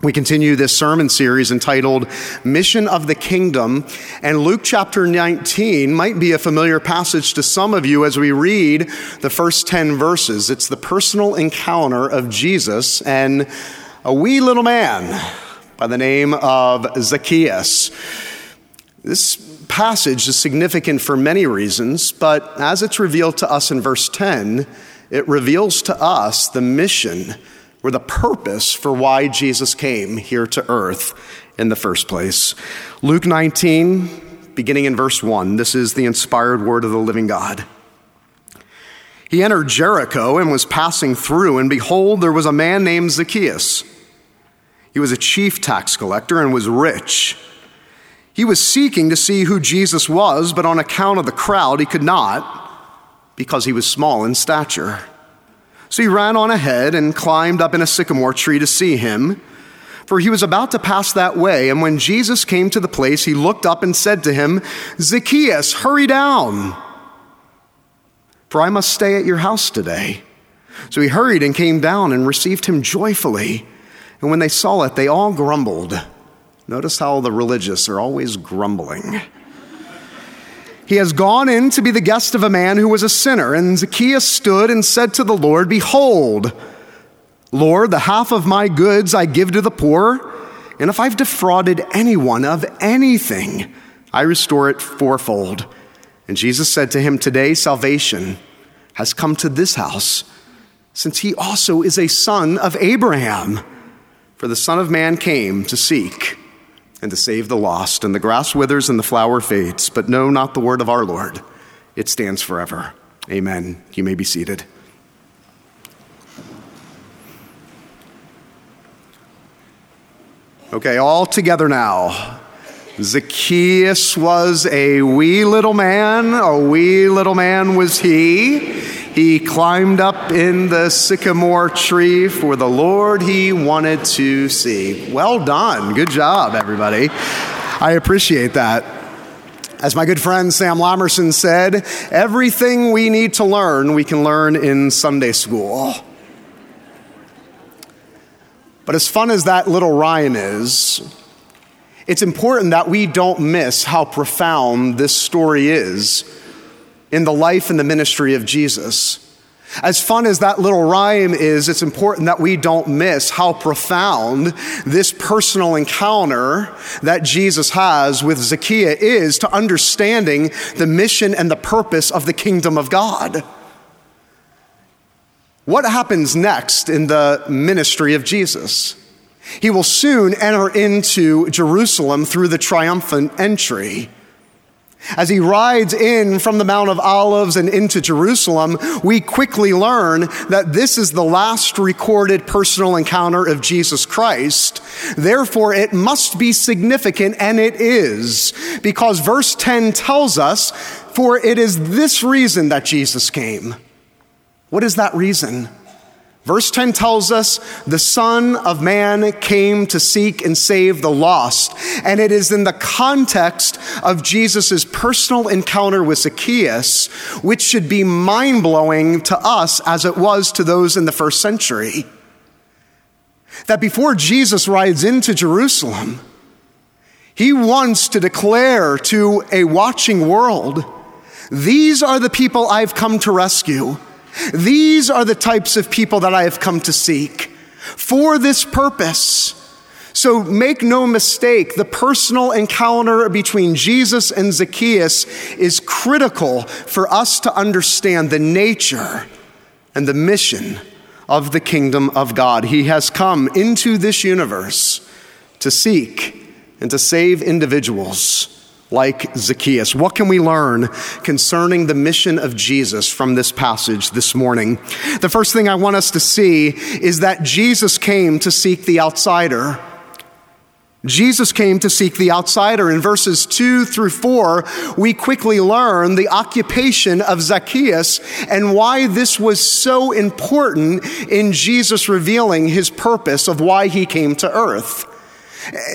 We continue this sermon series entitled Mission of the Kingdom, and Luke chapter 19 might be a familiar passage to some of you as we read the first 10 verses. It's the personal encounter of Jesus and a wee little man by the name of Zacchaeus. This passage is significant for many reasons, but as it's revealed to us in verse 10, it reveals to us the mission or the purpose for why Jesus came here to earth in the first place. Luke 19, beginning in verse 1, this is the inspired word of the living God. He entered Jericho and was passing through, and behold, there was a man named Zacchaeus. He was a chief tax collector and was rich. He was seeking to see who Jesus was, but on account of the crowd, he could not because he was small in stature. So he ran on ahead and climbed up in a sycamore tree to see him, for he was about to pass that way. And when Jesus came to the place, he looked up and said to him, Zacchaeus, hurry down, for I must stay at your house today. So he hurried and came down and received him joyfully. And when they saw it, they all grumbled. Notice how the religious are always grumbling. He has gone in to be the guest of a man who was a sinner. And Zacchaeus stood and said to the Lord, Behold, Lord, the half of my goods I give to the poor, and if I've defrauded anyone of anything, I restore it fourfold. And Jesus said to him, Today salvation has come to this house, since he also is a son of Abraham. For the Son of Man came to seek and to save the lost. And the grass withers and the flower fades, but no, not the word of our Lord. It stands forever. Amen. You may be seated. Okay, all together now. Zacchaeus was a wee little man, a wee little man was he. He climbed up in the sycamore tree for the Lord he wanted to see. Well done. Good job, everybody. I appreciate that. As my good friend Sam Lamerson said, everything we need to learn, we can learn in Sunday school. But as fun as that little rhyme is, it's important that we don't miss how profound this story is in the life and the ministry of Jesus. As fun as that little rhyme is, it's important that we don't miss how profound this personal encounter that Jesus has with Zacchaeus is to understanding the mission and the purpose of the kingdom of God. What happens next in the ministry of Jesus? He will soon enter into Jerusalem through the triumphant entry. As he rides in from the Mount of Olives and into Jerusalem, we quickly learn that this is the last recorded personal encounter of Jesus Christ. Therefore, it must be significant, and it is, because verse 10 tells us, For it is this reason that Jesus came. What is that reason? Verse 10 tells us the Son of Man came to seek and save the lost. And it is in the context of Jesus' personal encounter with Zacchaeus, which should be mind blowing to us as it was to those in the first century. That before Jesus rides into Jerusalem, he wants to declare to a watching world, These are the people I've come to rescue. These are the types of people that I have come to seek for this purpose. So make no mistake, the personal encounter between Jesus and Zacchaeus is critical for us to understand the nature and the mission of the kingdom of God. He has come into this universe to seek and to save individuals like Zacchaeus. What can we learn concerning the mission of Jesus from this passage this morning? The first thing I want us to see is that Jesus came to seek the outsider. Jesus came to seek the outsider. In verses 2 through 4, we quickly learn the occupation of Zacchaeus and why this was so important in Jesus revealing his purpose of why he came to earth.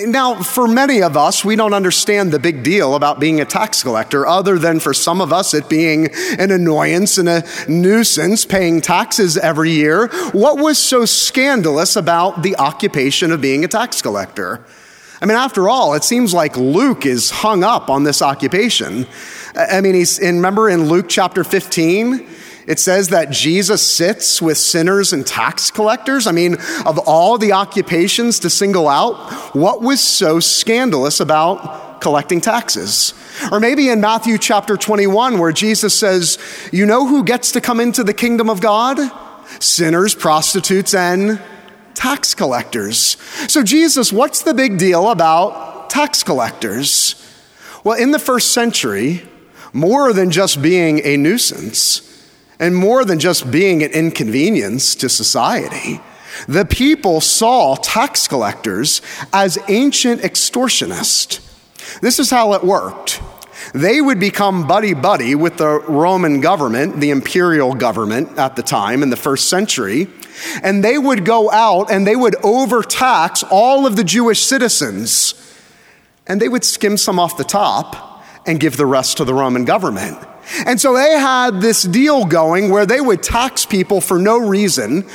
Now, for many of us, we don't understand the big deal about being a tax collector, other than for some of us it being an annoyance and a nuisance paying taxes every year. What was so scandalous about the occupation of being a tax collector? I mean, after all, it seems like Luke is hung up on this occupation. I mean, he's, and remember in Luke chapter 15, it says that Jesus sits with sinners and tax collectors. I mean, of all the occupations to single out, what was so scandalous about collecting taxes? Or maybe in Matthew chapter 21, where Jesus says, You know who gets to come into the kingdom of God? Sinners, prostitutes, and tax collectors. So, Jesus, what's the big deal about tax collectors? Well, in the first century, more than just being a nuisance, and more than just being an inconvenience to society. The people saw tax collectors as ancient extortionists. This is how it worked. They would become buddy buddy with the Roman government, the imperial government at the time in the first century, and they would go out and they would overtax all of the Jewish citizens, and they would skim some off the top and give the rest to the Roman government. And so they had this deal going where they would tax people for no reason,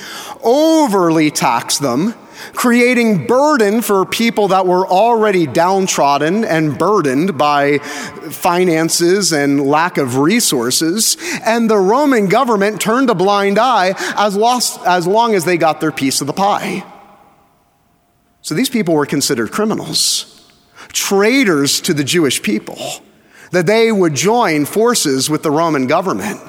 overly tax them, creating burden for people that were already downtrodden and burdened by finances and lack of resources. And the Roman government turned a blind eye as, lost, as long as they got their piece of the pie. So these people were considered criminals, traitors to the Jewish people that they would join forces with the Roman government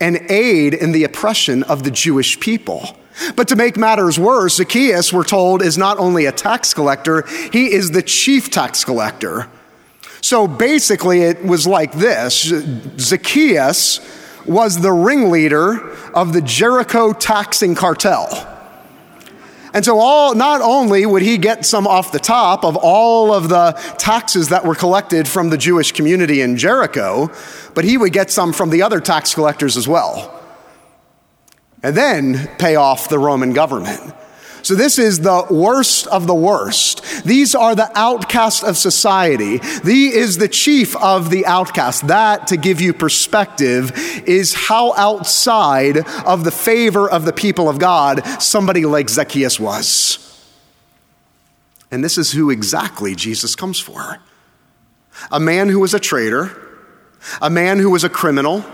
and aid in the oppression of the Jewish people. But to make matters worse, Zacchaeus, we're told, is not only a tax collector, he is the chief tax collector. So basically, it was like this Zacchaeus was the ringleader of the Jericho taxing cartel. And so, all, not only would he get some off the top of all of the taxes that were collected from the Jewish community in Jericho, but he would get some from the other tax collectors as well. And then pay off the Roman government. So, this is the worst of the worst. These are the outcast of society. He is the chief of the outcast. That, to give you perspective, is how outside of the favor of the people of God somebody like Zacchaeus was. And this is who exactly Jesus comes for a man who was a traitor, a man who was a criminal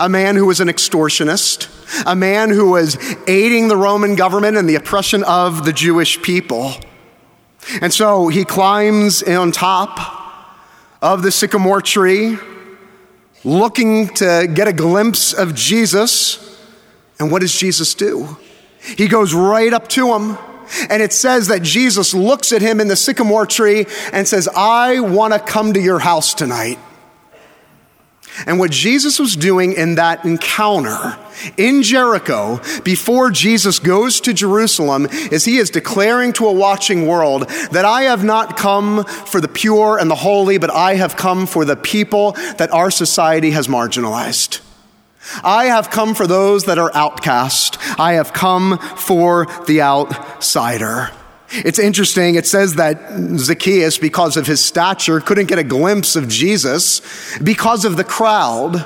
a man who was an extortionist, a man who was aiding the Roman government and the oppression of the Jewish people. And so he climbs on top of the sycamore tree, looking to get a glimpse of Jesus. And what does Jesus do? He goes right up to him. And it says that Jesus looks at him in the sycamore tree and says, I want to come to your house tonight. And what Jesus was doing in that encounter in Jericho before Jesus goes to Jerusalem is he is declaring to a watching world that I have not come for the pure and the holy, but I have come for the people that our society has marginalized. I have come for those that are outcast. I have come for the outsider. It's interesting. It says that Zacchaeus, because of his stature, couldn't get a glimpse of Jesus because of the crowd.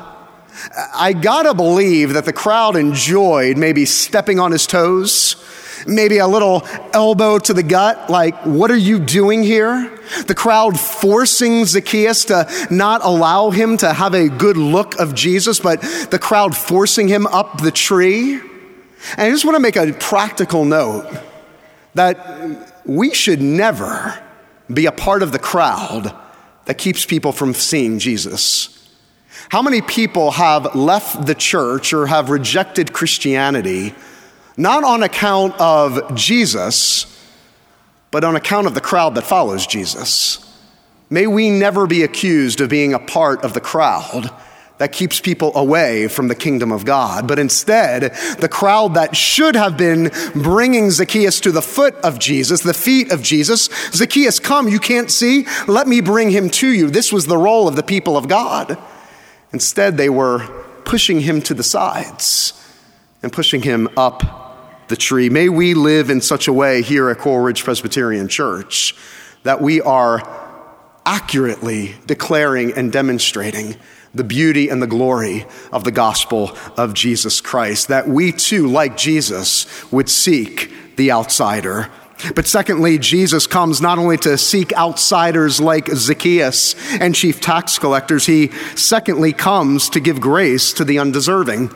I gotta believe that the crowd enjoyed maybe stepping on his toes, maybe a little elbow to the gut, like, what are you doing here? The crowd forcing Zacchaeus to not allow him to have a good look of Jesus, but the crowd forcing him up the tree. And I just wanna make a practical note that we should never be a part of the crowd that keeps people from seeing Jesus. How many people have left the church or have rejected Christianity not on account of Jesus, but on account of the crowd that follows Jesus? May we never be accused of being a part of the crowd that keeps people away from the kingdom of God. But instead, the crowd that should have been bringing Zacchaeus to the foot of Jesus, the feet of Jesus, Zacchaeus, come, you can't see? Let me bring him to you. This was the role of the people of God. Instead, they were pushing him to the sides and pushing him up the tree. May we live in such a way here at Coral Ridge Presbyterian Church that we are accurately declaring and demonstrating the beauty and the glory of the gospel of Jesus Christ, that we too, like Jesus, would seek the outsider. But secondly, Jesus comes not only to seek outsiders like Zacchaeus and chief tax collectors, he secondly comes to give grace to the undeserving.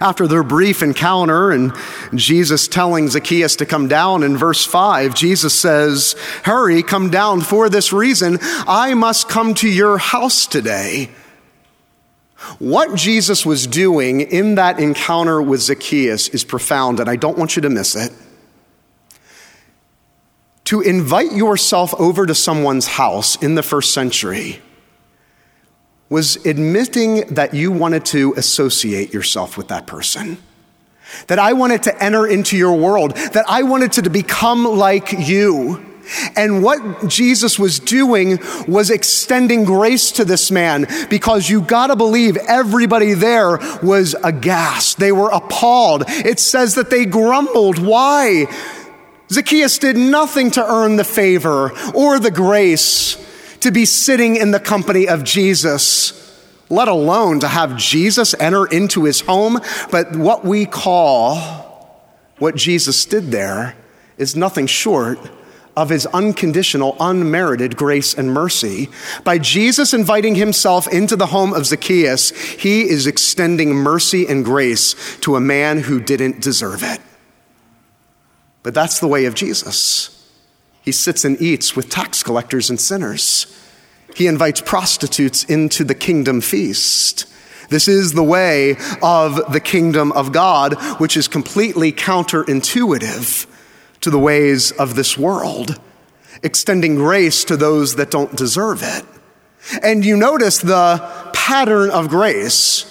After their brief encounter and Jesus telling Zacchaeus to come down in verse 5, Jesus says, Hurry, come down for this reason. I must come to your house today. What Jesus was doing in that encounter with Zacchaeus is profound, and I don't want you to miss it. To invite yourself over to someone's house in the first century was admitting that you wanted to associate yourself with that person. That I wanted to enter into your world, that I wanted to become like you. And what Jesus was doing was extending grace to this man because you gotta believe everybody there was aghast. They were appalled. It says that they grumbled. Why? Zacchaeus did nothing to earn the favor or the grace to be sitting in the company of Jesus, let alone to have Jesus enter into his home. But what we call what Jesus did there is nothing short of his unconditional, unmerited grace and mercy. By Jesus inviting himself into the home of Zacchaeus, he is extending mercy and grace to a man who didn't deserve it. But that's the way of Jesus. He sits and eats with tax collectors and sinners. He invites prostitutes into the kingdom feast. This is the way of the kingdom of God, which is completely counterintuitive to the ways of this world, extending grace to those that don't deserve it. And you notice the pattern of grace.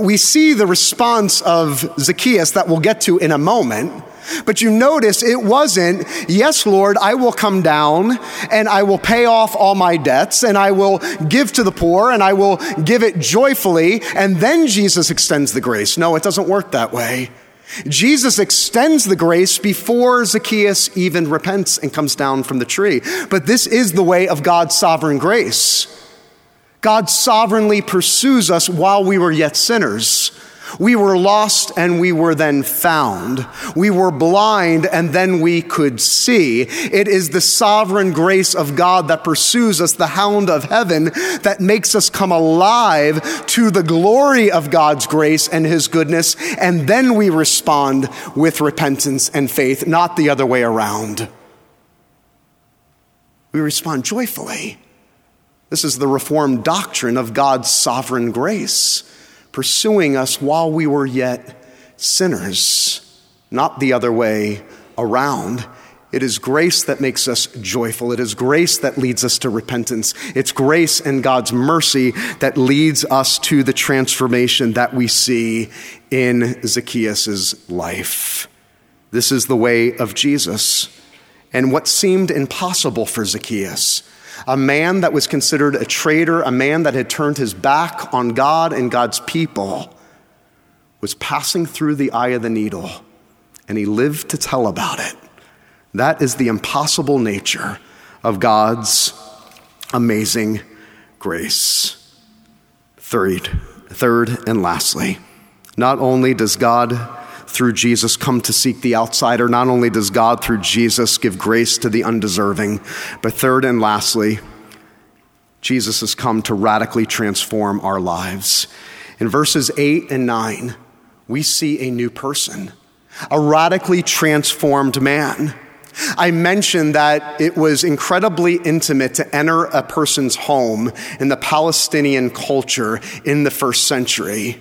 We see the response of Zacchaeus that we'll get to in a moment. But you notice it wasn't, yes, Lord, I will come down and I will pay off all my debts and I will give to the poor and I will give it joyfully. And then Jesus extends the grace. No, it doesn't work that way. Jesus extends the grace before Zacchaeus even repents and comes down from the tree. But this is the way of God's sovereign grace. God sovereignly pursues us while we were yet sinners. We were lost and we were then found. We were blind and then we could see. It is the sovereign grace of God that pursues us, the hound of heaven, that makes us come alive to the glory of God's grace and his goodness. And then we respond with repentance and faith, not the other way around. We respond joyfully. This is the Reformed doctrine of God's sovereign grace pursuing us while we were yet sinners, not the other way around. It is grace that makes us joyful. It is grace that leads us to repentance. It's grace and God's mercy that leads us to the transformation that we see in Zacchaeus' life. This is the way of Jesus. And what seemed impossible for Zacchaeus a man that was considered a traitor, a man that had turned his back on God and God's people, was passing through the eye of the needle, and he lived to tell about it. That is the impossible nature of God's amazing grace. Third, third and lastly, not only does God through Jesus come to seek the outsider. Not only does God through Jesus give grace to the undeserving, but third and lastly, Jesus has come to radically transform our lives. In verses 8 and 9, we see a new person, a radically transformed man. I mentioned that it was incredibly intimate to enter a person's home in the Palestinian culture in the first century.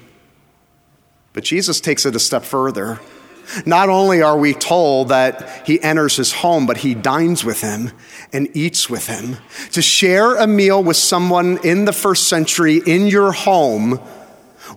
But Jesus takes it a step further. Not only are we told that he enters his home, but he dines with him and eats with him. To share a meal with someone in the first century in your home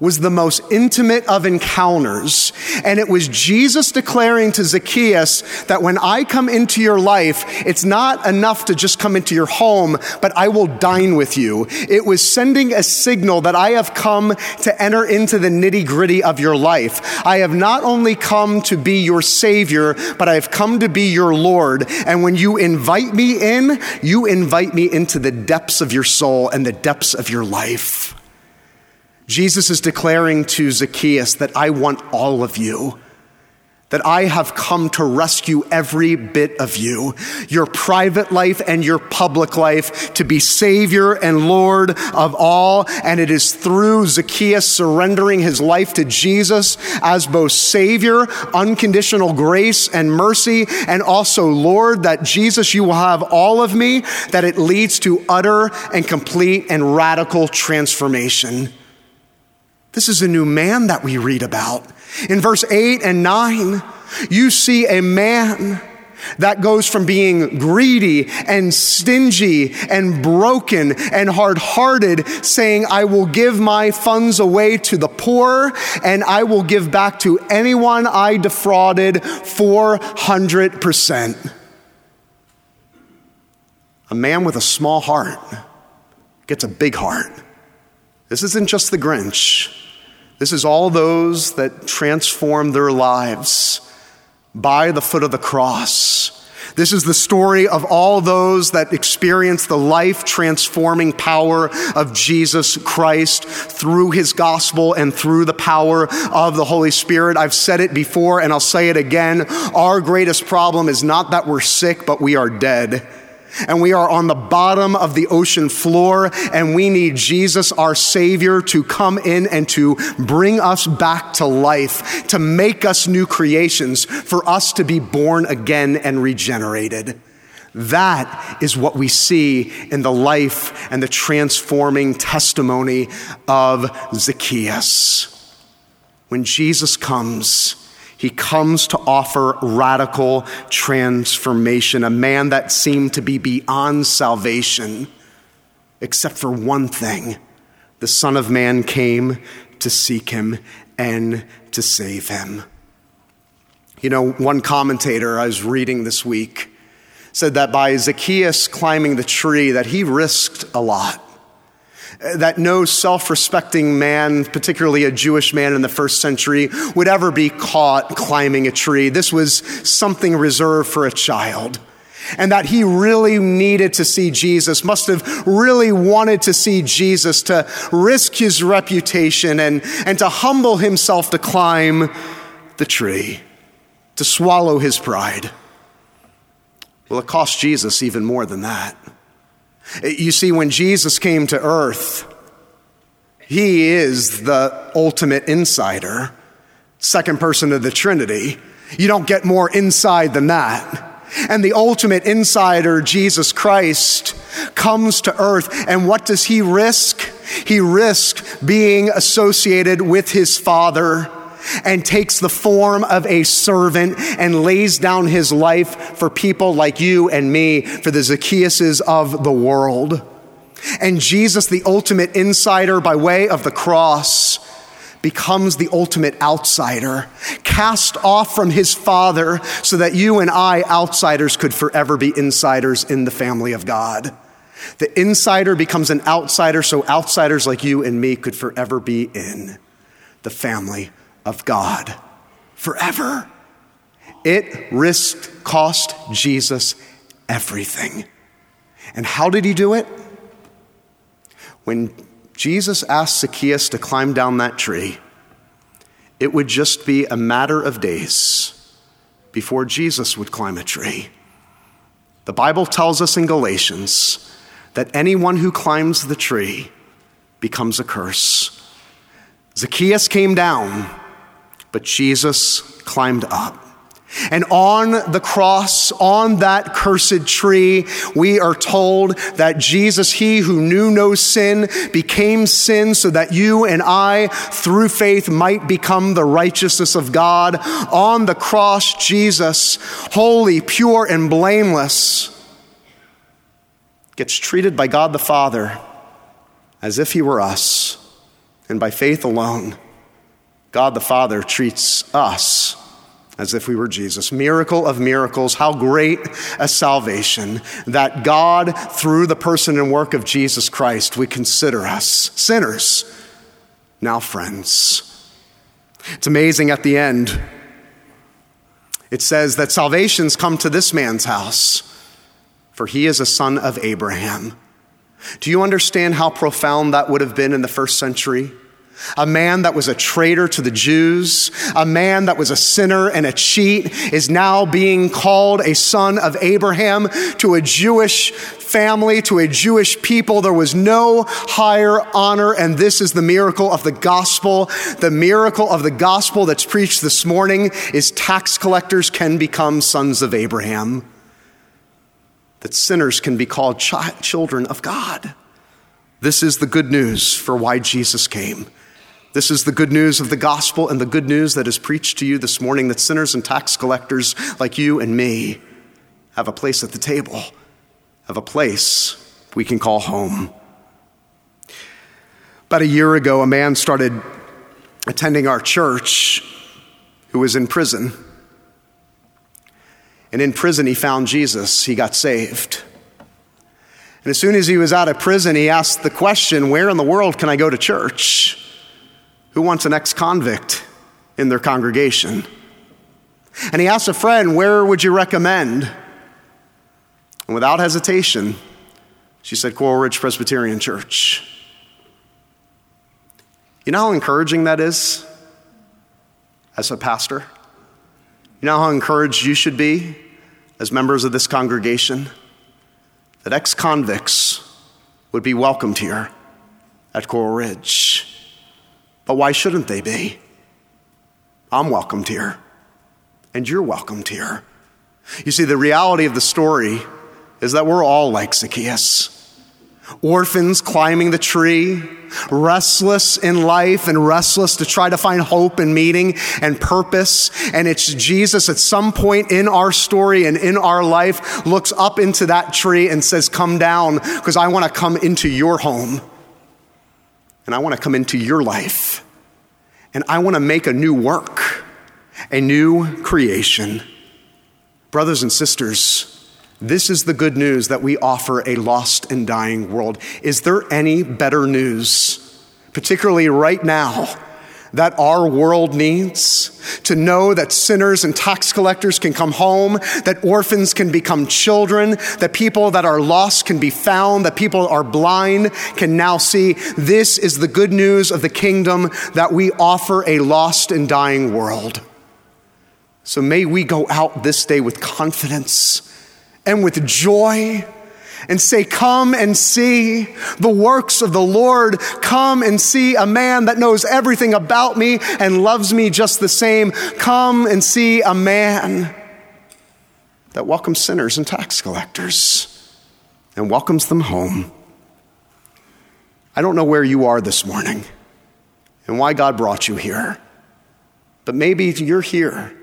was the most intimate of encounters. And it was Jesus declaring to Zacchaeus that when I come into your life, it's not enough to just come into your home, but I will dine with you. It was sending a signal that I have come to enter into the nitty gritty of your life. I have not only come to be your Savior, but I have come to be your Lord. And when you invite me in, you invite me into the depths of your soul and the depths of your life. Jesus is declaring to Zacchaeus that I want all of you that I have come to rescue every bit of you, your private life and your public life, to be Savior and Lord of all. And it is through Zacchaeus surrendering his life to Jesus as both Savior, unconditional grace and mercy, and also Lord, that Jesus, you will have all of me, that it leads to utter and complete and radical transformation. This is a new man that we read about. In verse 8 and 9, you see a man that goes from being greedy and stingy and broken and hard hearted, saying, I will give my funds away to the poor and I will give back to anyone I defrauded 400%. A man with a small heart gets a big heart. This isn't just the Grinch. This is all those that transform their lives by the foot of the cross. This is the story of all those that experience the life transforming power of Jesus Christ through his gospel and through the power of the Holy Spirit. I've said it before and I'll say it again. Our greatest problem is not that we're sick, but we are dead and we are on the bottom of the ocean floor, and we need Jesus, our Savior, to come in and to bring us back to life, to make us new creations, for us to be born again and regenerated. That is what we see in the life and the transforming testimony of Zacchaeus. When Jesus comes, he comes to offer radical transformation, a man that seemed to be beyond salvation, except for one thing the Son of Man came to seek him and to save him. You know, one commentator I was reading this week said that by Zacchaeus climbing the tree that he risked a lot Uh, that no self respecting man, particularly a Jewish man in the first century, would ever be caught climbing a tree. This was something reserved for a child. And that he really needed to see Jesus, must have really wanted to see Jesus to risk his reputation and, and to humble himself to climb the tree, to swallow his pride. Well, it cost Jesus even more than that. Eh, you see, when Jesus came to earth, he is the ultimate insider, second person of the Trinity. You don't get more inside than that. And the ultimate insider, Jesus Christ, comes to earth. And what does he risk? He risks being associated with his Father and takes the form of a servant and lays down his life for people like you and me, for the Zacchaeuses of the world. And Jesus, the ultimate insider by way of the cross, becomes the ultimate outsider, cast off from his father so that you and I, outsiders, could forever be insiders in the family of God. The insider becomes an outsider so outsiders like you and me could forever be in the family of God forever. It risked, cost Jesus everything. And how did he do it? When Jesus asked Zacchaeus to climb down that tree, it would just be a matter of days before Jesus would climb a tree. The Bible tells us in Galatians that anyone who climbs the tree becomes a curse. Zacchaeus came down but Jesus climbed up. And on the cross, on that cursed tree, we are told that Jesus, he who knew no sin, became sin so that you and I, through faith, might become the righteousness of God. On the cross, Jesus, holy, pure, and blameless, gets treated by God the Father as if he were us And by faith alone, God the Father treats us as if we were Jesus. Miracle of miracles, how great a salvation that God, through the person and work of Jesus Christ, would consider us sinners, now friends. It's amazing at the end. It says that salvations come to this man's house, for he is a son of Abraham. Do you understand how profound that would have been in the first century? A man that was a traitor to the Jews, a man that was a sinner and a cheat, is now being called a son of Abraham to a Jewish family, to a Jewish people. There was no higher honor, and this is the miracle of the gospel. The miracle of the gospel that's preached this morning is tax collectors can become sons of Abraham, that sinners can be called children of God. This is the good news for why Jesus came. This is the good news of the gospel and the good news that is preached to you this morning that sinners and tax collectors like you and me have a place at the table, have a place we can call home. About a year ago, a man started attending our church who was in prison. And in prison, he found Jesus. He got saved. And as soon as he was out of prison, he asked the question Where in the world can I go to church? Who wants an ex convict in their congregation? And he asked a friend, Where would you recommend? And without hesitation, she said, Coral Ridge Presbyterian Church. You know how encouraging that is as a pastor? You know how encouraged you should be as members of this congregation? That ex convicts would be welcomed here at Coral Ridge. But why shouldn't they be? I'm welcomed here, and you're welcomed here. You see, the reality of the story is that we're all like Zacchaeus orphans climbing the tree, restless in life and restless to try to find hope and meaning and purpose. And it's Jesus at some point in our story and in our life looks up into that tree and says, Come down, because I want to come into your home and I want to come into your life. And I want to make a new work, a new creation. Brothers and sisters, this is the good news that we offer a lost and dying world. Is there any better news, particularly right now? That our world needs to know that sinners and tax collectors can come home, that orphans can become children, that people that are lost can be found, that people are blind can now see. This is the good news of the kingdom that we offer a lost and dying world. So may we go out this day with confidence and with joy and say, Come and see the works of the Lord. Come and see a man that knows everything about me and loves me just the same. Come and see a man that welcomes sinners and tax collectors and welcomes them home. I don't know where you are this morning and why God brought you here, but maybe you're here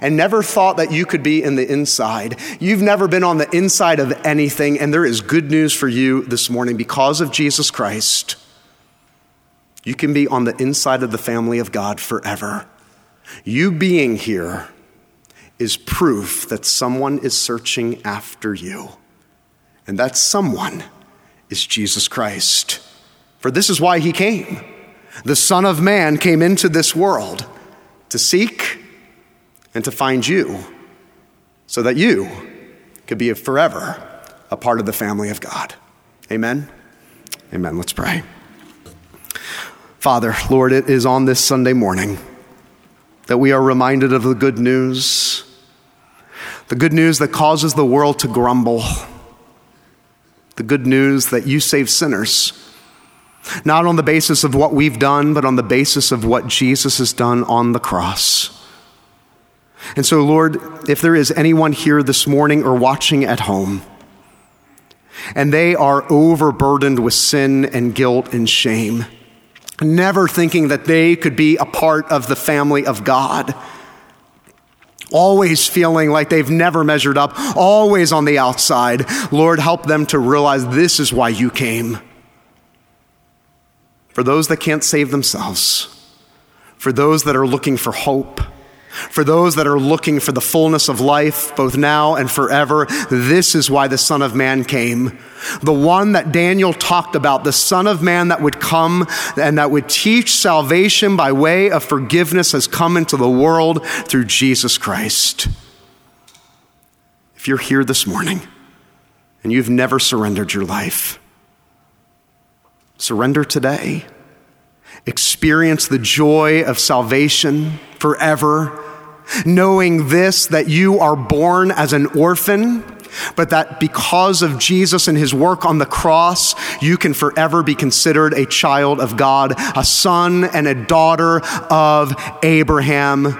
and never thought that you could be in the inside. You've never been on the inside of anything, and there is good news for you this morning because of Jesus Christ. You can be on the inside of the family of God forever. You being here is proof that someone is searching after you, and that someone is Jesus Christ. For this is why he came. The Son of Man came into this world to seek and to find you so that you could be forever a part of the family of God. Amen. Amen. Let's pray. Father, Lord, it is on this Sunday morning that we are reminded of the good news, the good news that causes the world to grumble, the good news that you save sinners, not on the basis of what we've done, but on the basis of what Jesus has done on the cross. And so, Lord, if there is anyone here this morning or watching at home, and they are overburdened with sin and guilt and shame, never thinking that they could be a part of the family of God, always feeling like they've never measured up, always on the outside, Lord, help them to realize this is why you came. for those that can't save themselves, for those that are looking for hope, for those that are looking for the fullness of life, both now and forever. This is why the Son of Man came. The one that Daniel talked about, the Son of Man that would come and that would teach salvation by way of forgiveness, has come into the world through Jesus Christ. If you're here this morning and you've never surrendered your life, Surrender today. Experience the joy of salvation forever, knowing this that you are born as an orphan, but that because of Jesus and his work on the cross, you can forever be considered a child of God, a son and a daughter of Abraham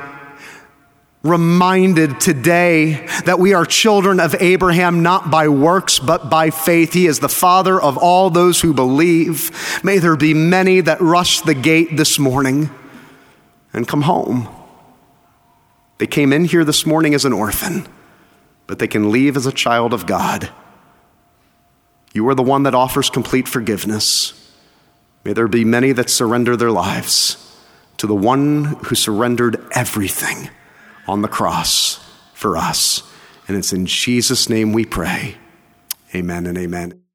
reminded today that we are children of Abraham not by works but by faith. He is the father of all those who believe. May there be many that rush the gate this morning and come home. They came in here this morning as an orphan, but they can leave as a child of God. You are the one that offers complete forgiveness. May there be many that surrender their lives to the one who surrendered everything on the cross for us. And it's in Jesus' name we pray. Amen and amen.